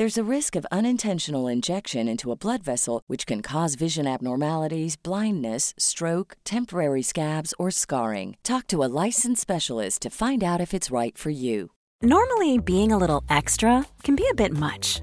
There's a risk of unintentional injection into a blood vessel, which can cause vision abnormalities, blindness, stroke, temporary scabs, or scarring. Talk to a licensed specialist to find out if it's right for you. Normally, being a little extra can be a bit much,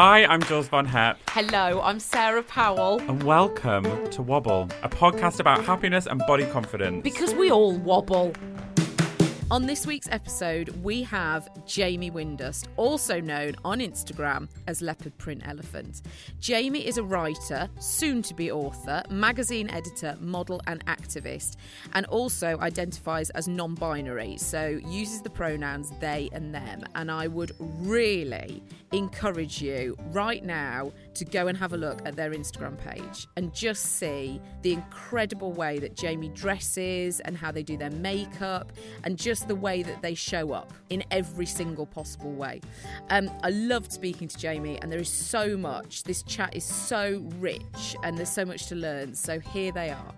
Hi, I'm Jules Von Hep. Hello, I'm Sarah Powell. and welcome to Wobble, a podcast about happiness and body confidence. Because we all wobble. On this week's episode, we have Jamie Windust, also known on Instagram as Leopard Print Elephant. Jamie is a writer, soon to be author, magazine editor, model, and activist, and also identifies as non binary, so uses the pronouns they and them. And I would really encourage you right now to go and have a look at their Instagram page and just see the incredible way that Jamie dresses and how they do their makeup and just the way that they show up in every single possible way. Um, I loved speaking to Jamie, and there is so much. This chat is so rich, and there's so much to learn. So here they are.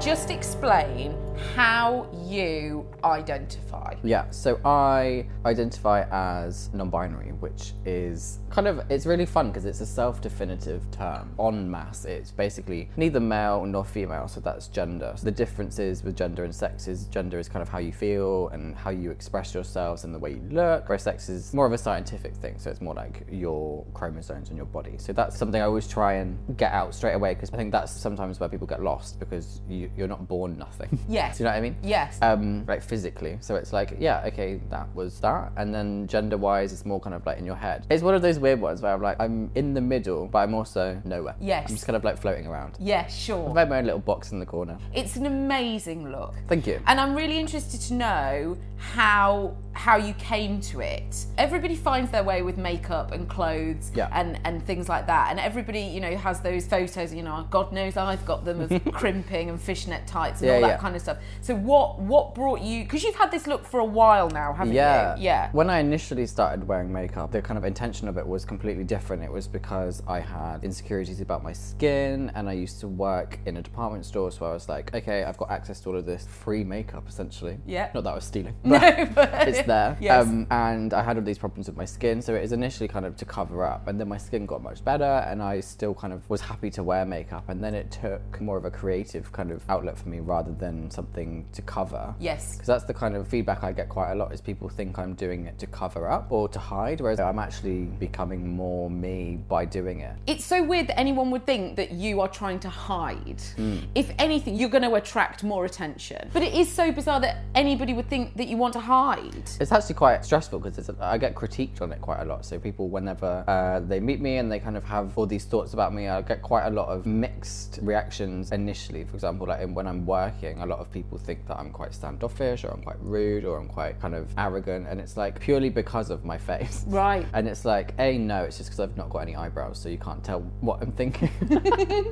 Just explain how you identify. Yeah, so I identify as non-binary, which is kind of it's really fun because it's a self-definitive term. En masse, it's basically neither male nor female, so that's gender. So the differences with gender and sex is gender is kind of how you feel and how you express yourselves and the way you look. Whereas sex is more of a scientific thing, so it's more like your chromosomes and your body. So that's something I always try and get out straight away because I think that's sometimes where people get lost because you, you're not born nothing. Yes. Do you know what I mean? Yes. um, like physically. So it's like, yeah, okay, that was that. And then gender wise, it's more kind of like in your head. It's one of those weird ones where I'm like, I'm in the middle, but I'm also nowhere. Yes. I'm just kind of like floating around. yeah, sure. I've made my own little box in the corner. It's an amazing look. Thank you. And I'm really interested to know how how you came to it. Everybody finds their way with makeup and clothes Yeah. and, and things like that. And everybody, you know, has those photos, you know, God knows I've got them of crimping and fishnet tights and Yeah, all that yeah. kind of stuff. So what what brought you because you've had this look for a while now, haven't Yeah. you? Yeah. When I initially started wearing makeup, the kind of intention of it was completely different. It was because I had insecurities about my skin and I used to work in a department store. So I was like, okay, I've got access to all of this free makeup essentially. Yeah. Not that I was stealing. No, but but- it's there. Yes. Um, and I had all these problems with my skin. So it was initially kind of to cover up. And then my skin got much better and I still kind of was happy to wear makeup. And then it took more of a creative kind of outlet for me rather than something to cover. Yes. Because that's the kind of feedback I get quite a lot is people think I'm doing it to cover up or to hide, whereas I'm actually becoming more me by doing it. It's so weird that anyone would think that you are trying to hide. Hmm. If anything, you're going to attract more attention. But it is so bizarre that anybody would think that you want to hide. It's actually quite stressful because I get critiqued on it quite a lot. So people, whenever uh, they meet me and they kind of have all these thoughts about me, I get quite a lot of mixed reactions initially. For example, like when I'm working, a lot of people think that I'm quite standoffish or I'm quite rude or I'm quite kind of arrogant, and it's like purely because of my face. Right. And it's like, A, no, it's just because I've not got any eyebrows, so you can't tell what I'm thinking.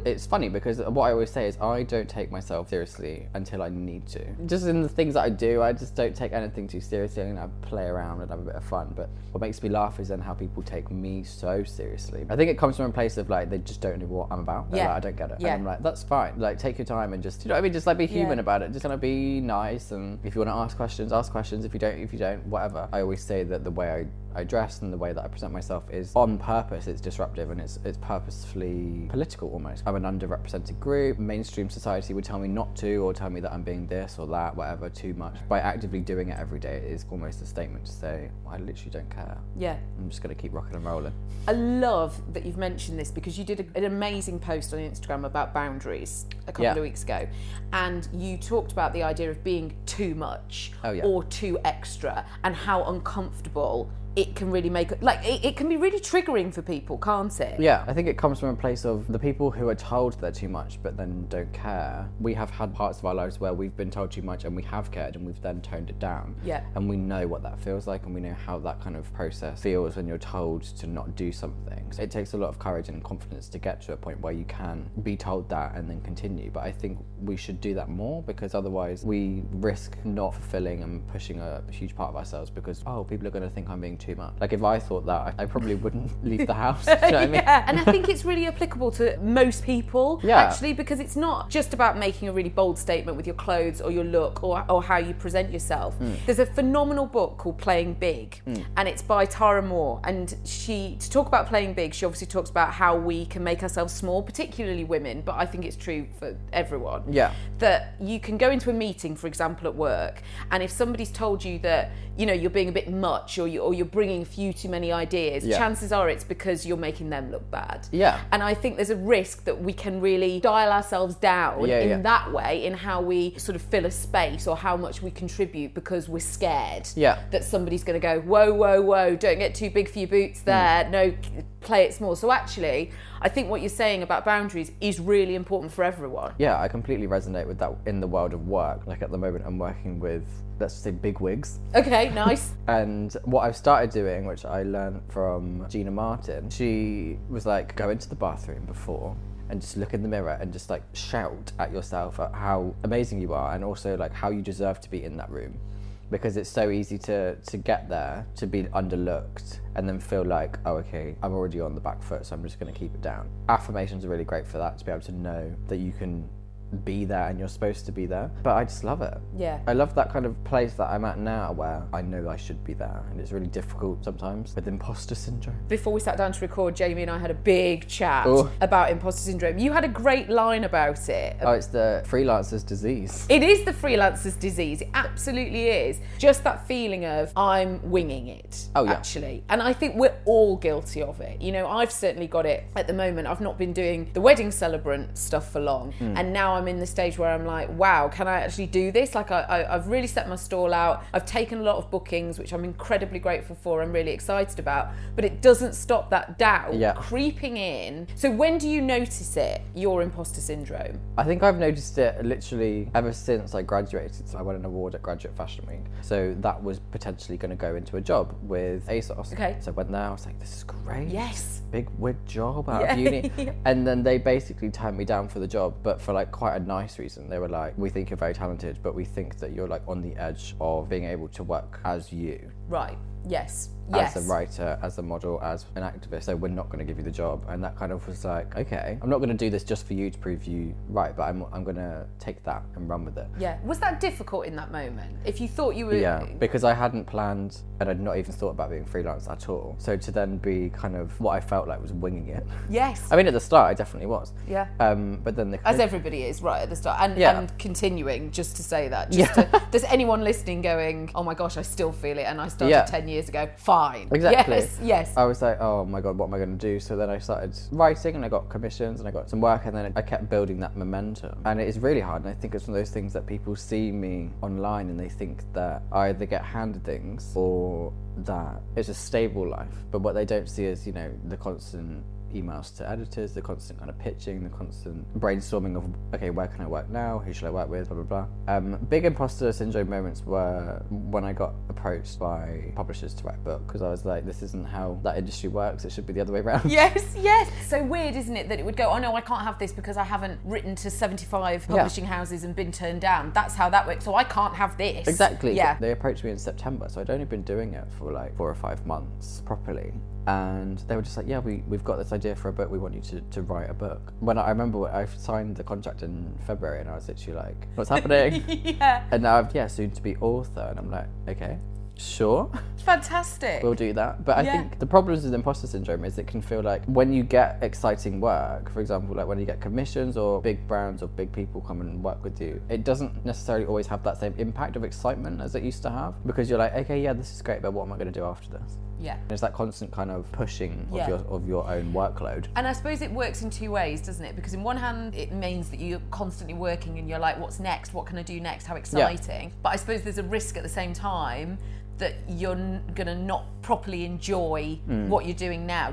it's funny because what I always say is I don't take myself seriously until I need to. Just in the things that I do, I just don't take anything too seriously and I play around and have a bit of fun. But what makes me laugh is then how people take me so seriously. I think it comes from a place of like they just don't know what I'm about. They're Yeah. like, I don't get it. Yeah. And I'm like, that's fine. Like take your time and just you know what I mean. Just like be human Yeah. about it. Just kind of be nice and if you want to ask questions, ask questions. If you don't, if you don't, whatever. I always say that the way I I dress and the way that I present myself is on purpose. It's disruptive and it's it's purposefully political almost. I'm an underrepresented group. Mainstream society would tell me not to or tell me that I'm being this or that, whatever, too much. By actively doing it every day, it is almost a statement to say I literally don't care. Yeah. I'm just gonna keep rocking and rolling. I love that you've mentioned this because you did a, an amazing post on Instagram about boundaries a couple Yeah. of weeks ago, and you talked about the idea of being too much Oh, yeah. or too extra, and how uncomfortable it can really make like it, it can be really triggering for people, can't it? Yeah, I think it comes from a place of the people who are told they're too much but then don't care. We have had parts of our lives where we've been told too much and we have cared and we've then toned it down. Yeah. And we know what that feels like and we know how that kind of process feels when you're told to not do something. So it takes a lot of courage and confidence to get to a point where you can be told that and then continue. But I think we should do that more because otherwise we risk not fulfilling and pushing a huge part of ourselves because, oh, people are going to think I'm being too much. Like if I thought that, I, probably wouldn't leave the house. You know what I mean? Yeah, and I think it's really applicable to most people, Yeah. actually, because it's not just about making a really bold statement with your clothes or your look or, or how you present yourself. Hmm. There's a phenomenal book called Playing Big, and it's by Tara Mohr. And she, to talk about playing big, she obviously talks about how we can make ourselves small, particularly women, but I think it's true for everyone. Yeah. That you can go into a meeting, for example, at work, and if somebody's told you that, you know, you're being a bit much or, you, or you're bringing a few too many ideas, Yeah. chances are it's because you're making them look bad. Yeah. And I think there's a risk that we can really dial ourselves down Yeah, in yeah. that way, in how we sort of fill a space or how much we contribute because we're scared Yeah. that somebody's going to go, whoa, whoa, whoa, don't get too big for your boots there. Mm. No, play it small. So actually, I think what you're saying about boundaries is really important for everyone. Yeah, I completely resonate with that in the world of work. Like at the moment, I'm working with, let's just say, big wigs. Okay, nice. And what I've started doing, which I learned from Gina Martin, she was like, go into the bathroom before and just look in the mirror and just like shout at yourself at how amazing you are and also like how you deserve to be in that room. Because it's so easy to, to get there, to be underlooked, and then feel like, oh, okay, I'm already on the back foot, so I'm just going to keep it down. Affirmations are really great for that, to be able to know that you can be there and you're supposed to be there. But I just love it. Yeah. I love that kind of place that I'm at now where I know I should be there. And it's really difficult sometimes with imposter syndrome. Before we sat down to record, Jamie and I had a big chat Oh. about imposter syndrome. You had a great line about it. Oh, it's the freelancer's disease. It is the freelancer's disease. It absolutely is. Just that feeling of I'm winging it. Oh, yeah. Actually, and I think we're all guilty of it. You know, I've certainly got it at the moment. I've not been doing the wedding celebrant stuff for long, Hmm. and now I'm in the stage where I'm like, wow, can I actually do this? Like, I, I, I've really set my stall out. I've taken a lot of bookings, which I'm incredibly grateful for. I'm really excited about, but it doesn't stop that doubt Yeah. creeping in. So when do you notice it? Your imposter syndrome. I think I've noticed it literally ever since I graduated. So I won an award at Graduate Fashion Week. So that was potentially going to go into a job with ASOS. Okay. So I went there, I was like, this is great. Yes. Big wig job out Yeah. of uni. And then they basically turned me down for the job, but for like quite a nice reason. They were like, we think you're very talented, but we think that you're like on the edge of being able to work as you. Right. Yes. Yes. as a writer, as a model, as an activist. So we're not going to give you the job. And that kind of was like, okay, I'm not going to do this just for you to prove you right, but I'm, I'm going to take that and run with it. Yeah. Was that difficult in that moment? If you thought you were. Yeah, because I hadn't planned and I'd not even thought about being freelance at all. So to then be kind of what I felt like was winging it. Yes. I mean, at the start, I definitely was. Yeah. Um, but then the As everybody is right at the start, and, Yeah. and continuing just to say that. Just to, there's anyone listening going, oh my gosh, I still feel it, and I started Yeah. ten years ago. Fine. Exactly. Yes. Yes. I was like, oh my god, what am I going to do? So then I started writing and I got commissions and I got some work and then I kept building that momentum. And it is really hard. And I think it's one of those things that people see me online and they think that I either get handed things or that it's a stable life. But what they don't see is, you know, the constant emails to editors, the constant kind of pitching, the constant brainstorming of okay, where can I work now? Who should I work with? Blah blah blah. Um, big imposter syndrome moments were when I got approached by publishers to write a book because I was like, this isn't how that industry works. It should be the other way around. Yes, yes. So weird, isn't it, that it would go, oh no, I can't have this because I haven't written to 75 publishing houses and been turned down. That's how that works. So I can't have this. Exactly. Yeah. They approached me in September, so I'd only been doing it for like four or five months properly. And they were just like, yeah, we, we've got this idea for a book. We want you to, to write a book. When I, I remember I signed the contract in February and I was literally like, what's happening? yeah. and now I'm, yeah, soon to be author. And I'm like, okay, sure. Fantastic. We'll do that. But I Yeah. think the problems with imposter syndrome is it can feel like when you get exciting work, for example, like when you get commissions or big brands or big people come and work with you, it doesn't necessarily always have that same impact of excitement as it used to have because you're like, okay, yeah, this is great, but what am I going to do after this? Yeah. And it's that constant kind of pushing Yeah. of your of your own workload. And I suppose it works in two ways, doesn't it? Because in one hand, it means that you're constantly working and you're like, what's next? What can I do next? How exciting. But I suppose there's a risk at the same time that you're n- going to not properly enjoy mm. what you're doing now.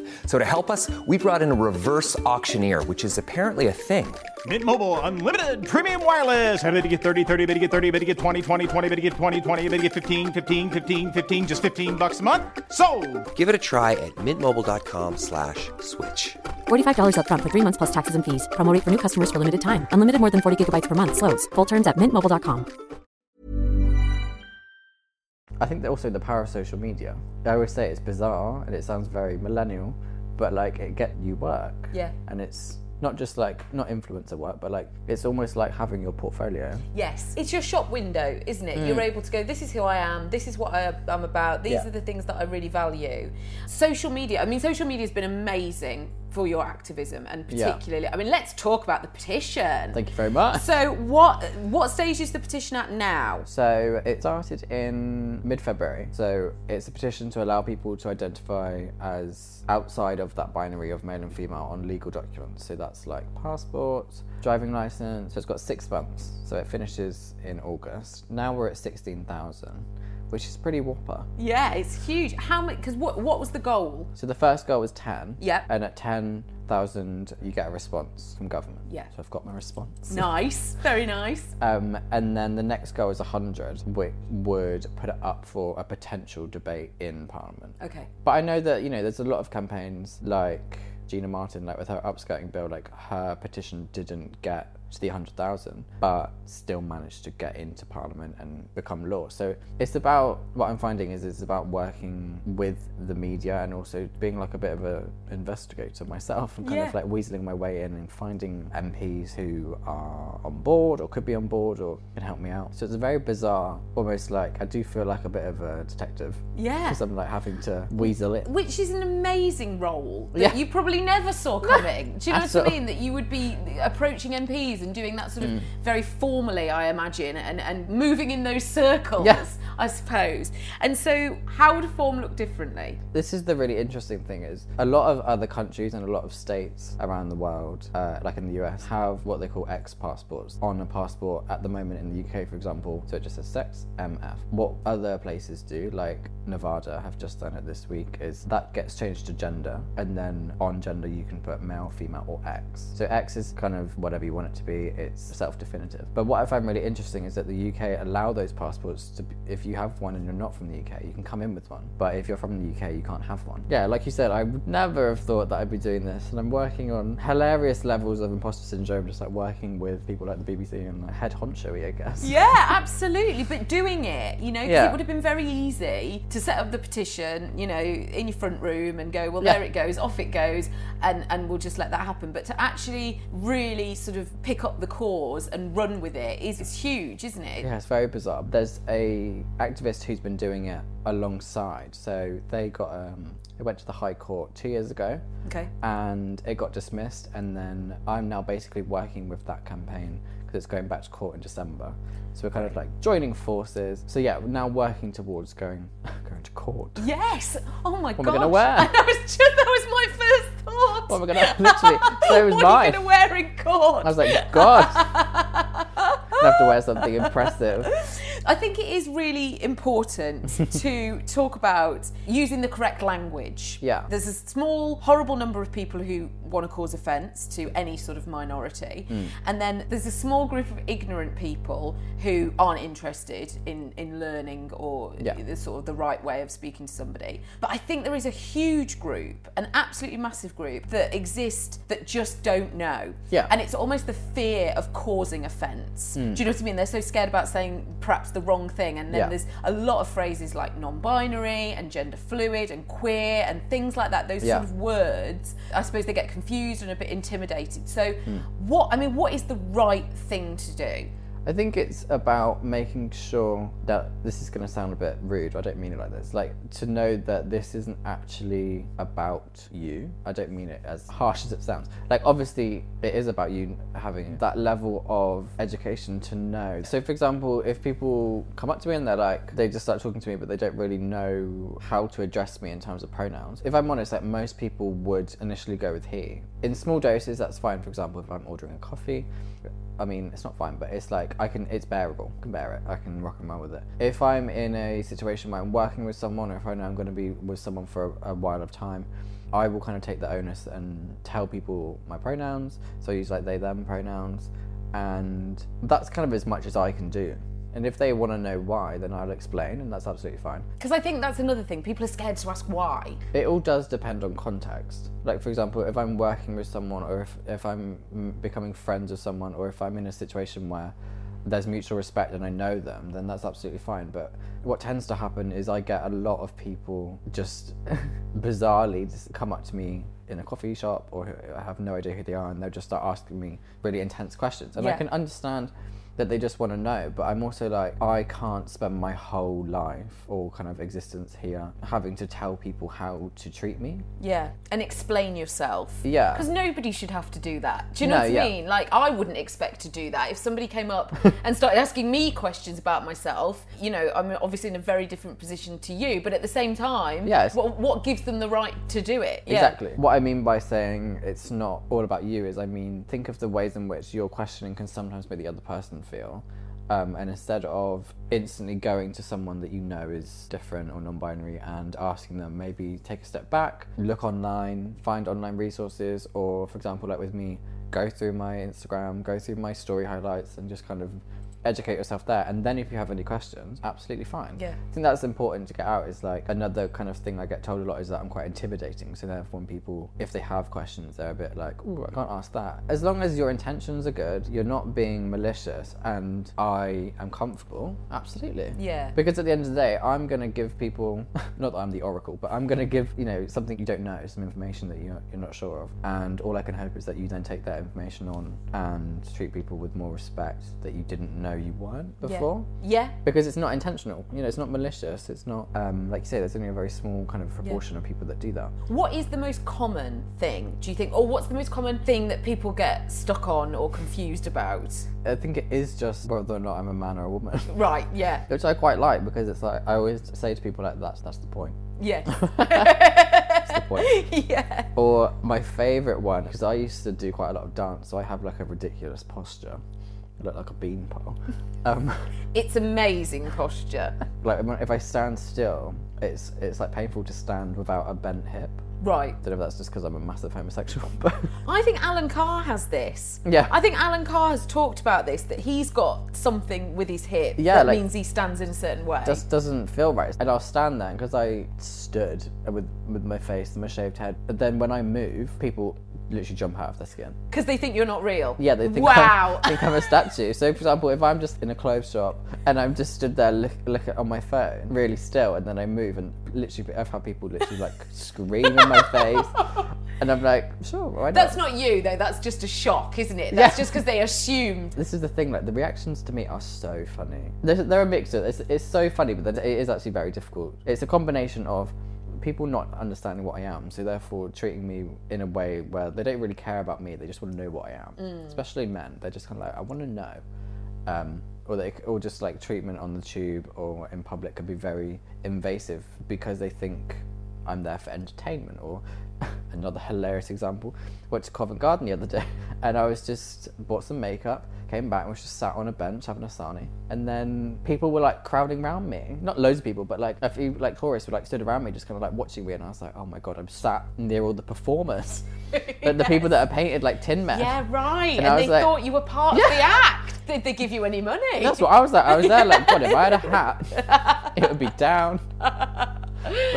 So to help us, we brought in a reverse auctioneer, which is apparently a thing. Mint Mobile unlimited premium wireless. Ready to get 30, 30, bit to get 30, bit to get 20, 20, 20, bit to get 20, 20, bit to get 15, 15, 15, 15 just 15 bucks a month. So, Give it a try at mintmobile.com slash switch. $45 upfront for three months plus taxes and fees. Promo rate for new customers for limited time. Unlimited more than 40 gigabytes per month. Slows. Full terms at mintmobile.com. I think that also the power of social media. I always say it's bizarre and it sounds very millennial, but like it get you work. Yeah. And it's not just like not influencer work, but like it's almost like having your portfolio. Yes, it's your shop window, isn't it? You're mm. able to go, this is who I am, this is what I, I'm about, these Yeah. are the things that I really value. Social media, I mean, social media has been amazing for your activism and Yeah. particularly, I mean, let's talk about the petition. Thank you very much. So, what what stage is the petition at now? So it started in mid-February. So it's a petition to allow people to identify as outside of that binary of male and female on legal documents. So that's like passports, driving license. So it's got six months. So it finishes in August. Now we're at sixteen thousand, which is pretty whopper. Yeah, it's huge. How much? Because what what was the goal? So the first goal was ten. Yep. And at ten thousand, you get a response from government. Yeah. So I've got my response. Nice, very nice. Um, and then the next goal is 100, which would put it up for a potential debate in Parliament. Okay. But I know that, you know, there's a lot of campaigns like Gina Martin, like with her upskirting bill, like her petition didn't get to the 100,000, but still managed to get into Parliament and become law. So it's about, what I'm finding is it's about working with the media and also being like a bit of a investigator myself and kind Yeah. of like weaseling my way in and finding MPs who are on board or could be on board or can help me out. So it's a very bizarre, almost like I do feel like a bit of a detective. Yeah. Because I'm like having to weasel it. Which is an amazing role that Yeah. you probably never saw coming. Do you know At what I mean? That you would be approaching MPs and doing that sort of Mm. very formally, I imagine, and, and moving in those circles. Yeah. I suppose. And so, how would a form look differently? This is the really interesting thing is a lot of other countries and a lot of states around the world, uh, like in the US, have what they call X passports on a passport at the moment in the UK, for example. So it just says sex MF. What other places do, like Nevada have just done it this week, is that gets changed to gender, and then on gender you can put male, female, or X. So X is kind of whatever you want it to be. It's self-definitive. But what I find really interesting is that the UK allow those passports to, if you have one and you're not from the UK, you can come in with one. But if you're from the UK, you can't have one. Yeah, like you said, I would never have thought that I'd be doing this, and I'm working on hilarious levels of imposter syndrome, just like working with people like the BBC and like head honcho, I guess. Yeah, absolutely. But doing it, you know, Yeah. it would have been very easy to set up the petition, you know, in your front room and go, well, Yeah. there it goes, off it goes, and, and we'll just let that happen. But to actually really sort of pick up the cause and run with it is, is huge, isn't it? Yeah, it's very bizarre. There's a activist who's been doing it alongside. So they got um, they went to the High Court two years ago, Okay. and it got dismissed. And then I'm now basically working with that campaign because it's going back to court in December. So we're kind of like joining forces. So yeah, we're now working towards going going to court. Yes. Oh my god. What am god. I gonna wear? That was just that was my first thought. What am I gonna literally? So was what mine. are you gonna wear in court? I was like, God, have to wear something impressive. I think it is really important to talk about using the correct language. Yeah. There's a small, horrible number of people who want to cause offence to any sort of minority. Hmm. And then there's a small group of ignorant people who aren't interested in, in learning or Yeah. the sort of the right way of speaking to somebody. But I think there is a huge group, an absolutely massive group, that exist that just don't know. Yeah. And it's almost the fear of causing offence. Hmm. Do you know what I mean? They're so scared about saying perhaps the wrong thing. And then Yeah. there's a lot of phrases like non binary and gender fluid and queer and things like that. Those Yeah. sort of words, I suppose they get confused and a bit intimidated. So, Hmm. what, I mean, what is the right thing to do? I think it's about making sure that this is going to sound a bit rude. I don't mean it like this. Like to know that this isn't actually about you. I don't mean it as harsh as it sounds. Like obviously it is about you having that level of education to know. So for example, if people come up to me and they're like they just start talking to me but they don't really know how to address me in terms of pronouns. If I'm honest, like most people would initially go with he. In small doses that's fine. For example, if I'm ordering a coffee, I mean, it's not fine, but it's like I can, it's bearable. I can bear it. I can rock and roll with it. If I'm in a situation where I'm working with someone, or if I know I'm going to be with someone for a, a while of time, I will kind of take the onus and tell people my pronouns. So I use like they, them pronouns, and that's kind of as much as I can do. And if they want to know why, then I'll explain, and that's absolutely fine. Because I think that's another thing. People are scared to ask why. It all does depend on context. Like, for example, if I'm working with someone, or if, if I'm becoming friends with someone, or if I'm in a situation where there's mutual respect and I know them, then that's absolutely fine. But what tends to happen is I get a lot of people just bizarrely just come up to me in a coffee shop, or I have no idea who they are, and they'll just start asking me really intense questions. And I can understand that they just want to know. But I'm also like, I can't spend my whole life or kind of existence here having to tell people how to treat me. Yeah, and explain yourself. Yeah. Because nobody should have to do that. Do you know No, what I yeah. mean? Like, I wouldn't expect to do that. If somebody came up and started asking me questions about myself, you know, I'm obviously in a very different position to you, but at the same time, Yeah, what, what gives them the right to do it? Yeah. Exactly. What I mean by saying it's not all about you is I mean, think of the ways in which your questioning can sometimes make the other person feel. Um, and instead of instantly going to someone that you know is different or non binary and asking them, maybe take a step back, look online, find online resources, or for example, like with me, go through my Instagram, go through my story highlights, and just kind of educate yourself there. And then if you have any questions, absolutely fine. Yeah. I think that's important to get out. Is like another kind of thing I get told a lot is that I'm quite intimidating. So therefore, when people, if they have questions, they're a bit like, "Ooh, I can't ask that." As long as your intentions are good, you're not being malicious, and I am comfortable. Absolutely. Yeah. Because at the end of the day, I'm gonna give people, not that I'm the oracle, but I'm gonna give you know something you don't know, some information that you're you're not sure of, and all I can hope is that you then take that information on and treat people with more respect that you didn't know you weren't before. Yeah. Because it's not intentional, you know, it's not malicious. It's not, um, like you say, there's only a very small kind of proportion of people that do that. What is the most common thing, do you think? Or what's the most common thing that people get stuck on or confused about? I think it is just whether or not I'm a man or a woman, Right, yeah. which I quite like because it's like I always say to people like that's that's the point. Yeah. That's the point. yeah. Or my favourite one, because I used to do quite a lot of dance, so I have like a ridiculous posture. I look like a beanpole. Um, It's amazing posture. like if I stand still, it's it's like painful to stand without a bent hip. Right. don't know if that's just because I'm a massive homosexual, but I think Alan Carr has this. Yeah. I think Alan Carr has talked about this that he's got something with his hip Yeah, that like- means he stands in a certain way. just doesn't feel right. And I'll stand there because I stood with with my face and my shaved head. But then when I move, people literally jump out of their skin. Because they think you're not real. Yeah, they think, Wow. I'm, think I'm a statue. So, for example, if I'm just in a clothes shop and I'm just stood there look, look at, on my phone, really still, and then I move, and literally, I've had people literally like scream in my face, and I'm like, sure, why not? That's not you though. That's just a shock, isn't it? That's Yeah. just because they assumed. This is the thing, like the reactions to me are so funny. They're, they're a mixture. It's, it's so funny, but it is actually very difficult. It's a combination of people not understanding what I am, so therefore treating me in a way where they don't really care about me. They just want to know what I am. Especially men, they're just kind of like, I want to know. Um, or they, or just like treatment on the tube or in public could be very invasive because they think I'm there for entertainment. Or another hilarious example, went to Covent Garden the other day, and I was just bought some makeup, came back, and was just sat on a bench having a sani, and then people were like crowding around me. Not loads of people, but like a few like tourists were like stood around me, just kind of like watching me, and I was like, oh my god, I'm sat near all the performers, the, the people that are painted like Tin Men. Yeah, right. And And, they like- thought you were part of the act. Did they give you any money? That's what I was like. I was there like, God, if I had a hat, it would be down.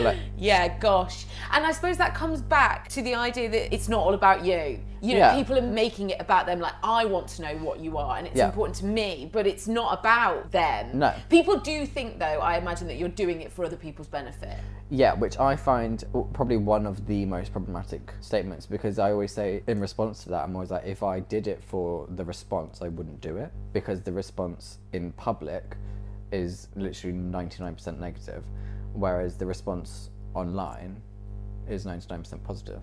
Like, Yeah, gosh. And I suppose that comes back to the idea that it's not all about you. You know, Yeah. people are making it about them, like, I want to know what you are, and it's Yeah. important to me, but it's not about them. No. People do think, though, I imagine that you're doing it for other people's benefit. Yeah, which I find probably one of the most problematic statements because I always say in response to that, I'm always like, if I did it for the response, I wouldn't do it because the response in public is literally 99% negative, whereas the response online is 99% positive.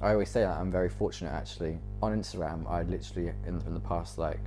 I always say that I'm very fortunate actually. On Instagram, I literally, in, in the past like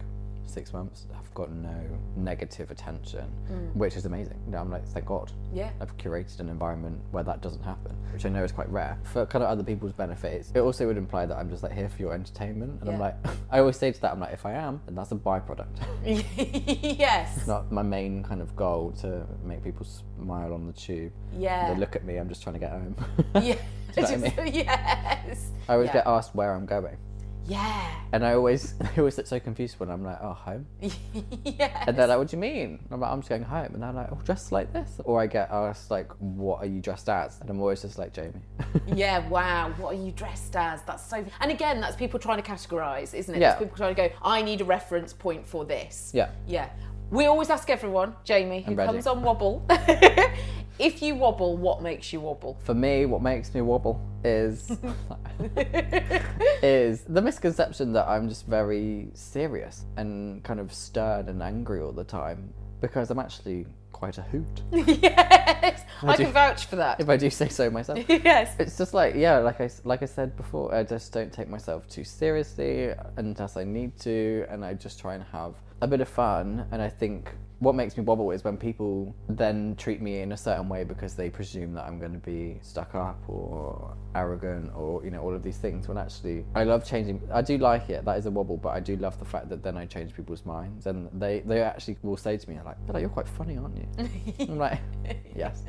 six months, have got no negative attention, mm. which is amazing. You know, I'm like, thank God. Yeah. I've curated an environment where that doesn't happen, which I know is quite rare. For kind of other people's benefits, it also would imply that I'm just like here for your entertainment. And I'm like, I always say to that, I'm like, if I am, then that's a byproduct. yes. not my main kind of goal to make people smile on the tube. Yeah. They look at me, I'm just trying to get home. Yeah. Do you know I Just- yes. I always Yeah. get asked where I'm going. Yeah. And I always, I always get so confused when I'm like, oh, home. yeah. And they're like, what do you mean? I'm like, I'm just going home. And they're like, oh, dressed like this. Or I get asked, like, what are you dressed as? And I'm always just like, Jamie. Yeah, wow. What are you dressed as? That's so. And again, that's people trying to categorise, isn't it? Yeah. That's people trying to go. I need a reference point for this. Yeah. Yeah. We always ask everyone, Jamie, who comes on wobble. If you wobble, what makes you wobble? For me, what makes me wobble is is the misconception that I'm just very serious and kind of stern and angry all the time because I'm actually quite a hoot, yes, I, do- can vouch for that. if I do say so myself. yes. It's just like yeah, like I like I said before, I just don't take myself too seriously unless I need to, and I just try and have a bit of fun. And I think what makes me wobble is when people then treat me in a certain way because they presume that I'm going to be stuck up or arrogant or you know all of these things. When actually, I love changing. I do like it. That is a wobble, but I do love the fact that then I change people's minds, and they they actually will say to me I'm like, "But you're quite funny, aren't you?" I'm like, "Yes."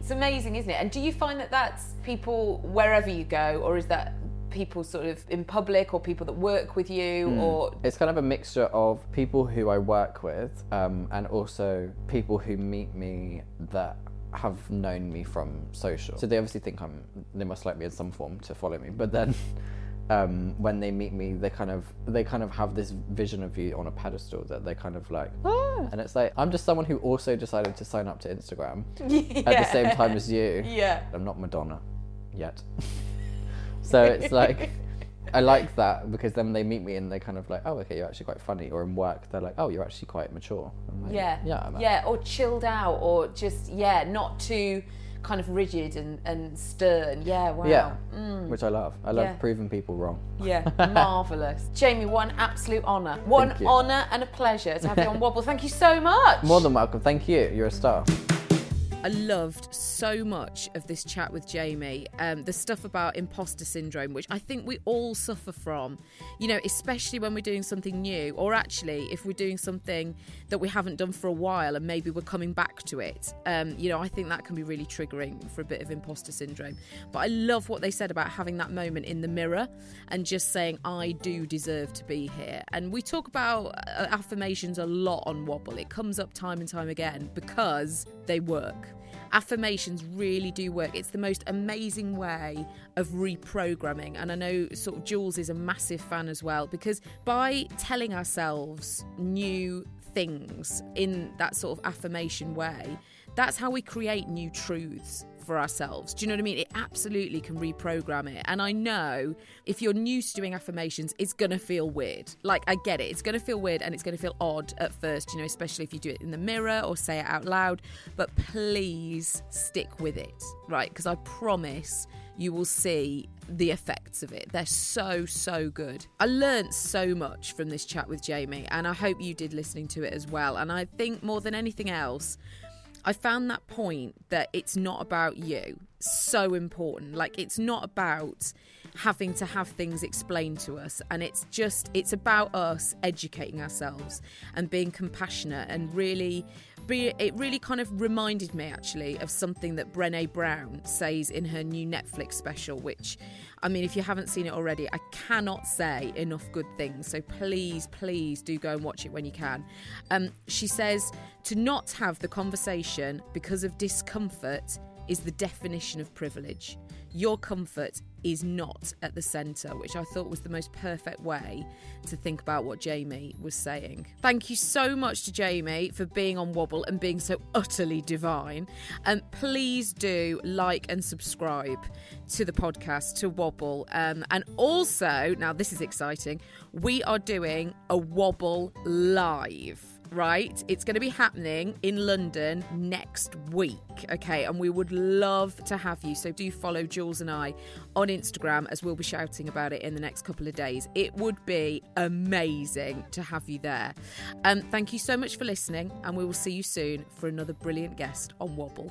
It's amazing, isn't it? And do you find that that's people wherever you go, or is that people sort of in public, or people that work with you, Hmm. or It's kind of a mixture of people who I work with um, and also people who meet me that have known me from social. So they obviously think I'm, they must like me in some form to follow me. But then um, when they meet me, they kind of, they kind of have this vision of you on a pedestal that they kind of like, ah. And it's like, I'm just someone who also decided to sign up to Instagram at the same time as you. yeah, I'm not Madonna yet. so it's like I like that because then they meet me and they're kind of like, oh, okay, you're actually quite funny. Or in work, they're like, oh, you're actually quite mature. Like, Yeah. yeah, yeah, or chilled out, or just yeah, not too kind of rigid and, and stern. Yeah, wow. Yeah, mm. which I love. I love Yeah. proving people wrong. Yeah, marvelous. Jamie, one absolute honour. One honour and a pleasure to have you on Wobble. Thank you so much. More than welcome. Thank you. You're a star. I loved so much of this chat with Jamie. Um, the stuff about imposter syndrome, which I think we all suffer from, you know, especially when we're doing something new, or actually if we're doing something that we haven't done for a while and maybe we're coming back to it. Um, you know, I think that can be really triggering for a bit of imposter syndrome. But I love what they said about having that moment in the mirror and just saying, I do deserve to be here. And we talk about uh, affirmations a lot on Wobble, it comes up time and time again because they work. Affirmations really do work. It's the most amazing way of reprogramming. And I know sort of Jules is a massive fan as well because by telling ourselves new things in that sort of affirmation way, that's how we create new truths for ourselves. Do you know what I mean? It absolutely can reprogram it. And I know if you're new to doing affirmations, it's going to feel weird. Like, I get it. It's going to feel weird and it's going to feel odd at first, you know, especially if you do it in the mirror or say it out loud. But please stick with it, right? Because I promise you will see the effects of it. They're so, so good. I learnt so much from this chat with Jamie, and I hope you did listening to it as well. And I think more than anything else, I found that point that it's not about you so important. Like, it's not about having to have things explained to us, and it's just, it's about us educating ourselves and being compassionate and really. Be, it really kind of reminded me actually of something that Brene Brown says in her new Netflix special, which I mean, if you haven't seen it already, I cannot say enough good things. So please, please do go and watch it when you can. Um, she says to not have the conversation because of discomfort is the definition of privilege. Your comfort is not at the centre, which I thought was the most perfect way to think about what Jamie was saying. Thank you so much to Jamie for being on Wobble and being so utterly divine. And please do like and subscribe to the podcast, to Wobble. Um, and also, now this is exciting, we are doing a Wobble live right? It's going to be happening in London next week, okay? And we would love to have you. So do follow Jules and I on Instagram as we'll be shouting about it in the next couple of days. It would be amazing to have you there. Um, thank you so much for listening, and we will see you soon for another brilliant guest on Wobble.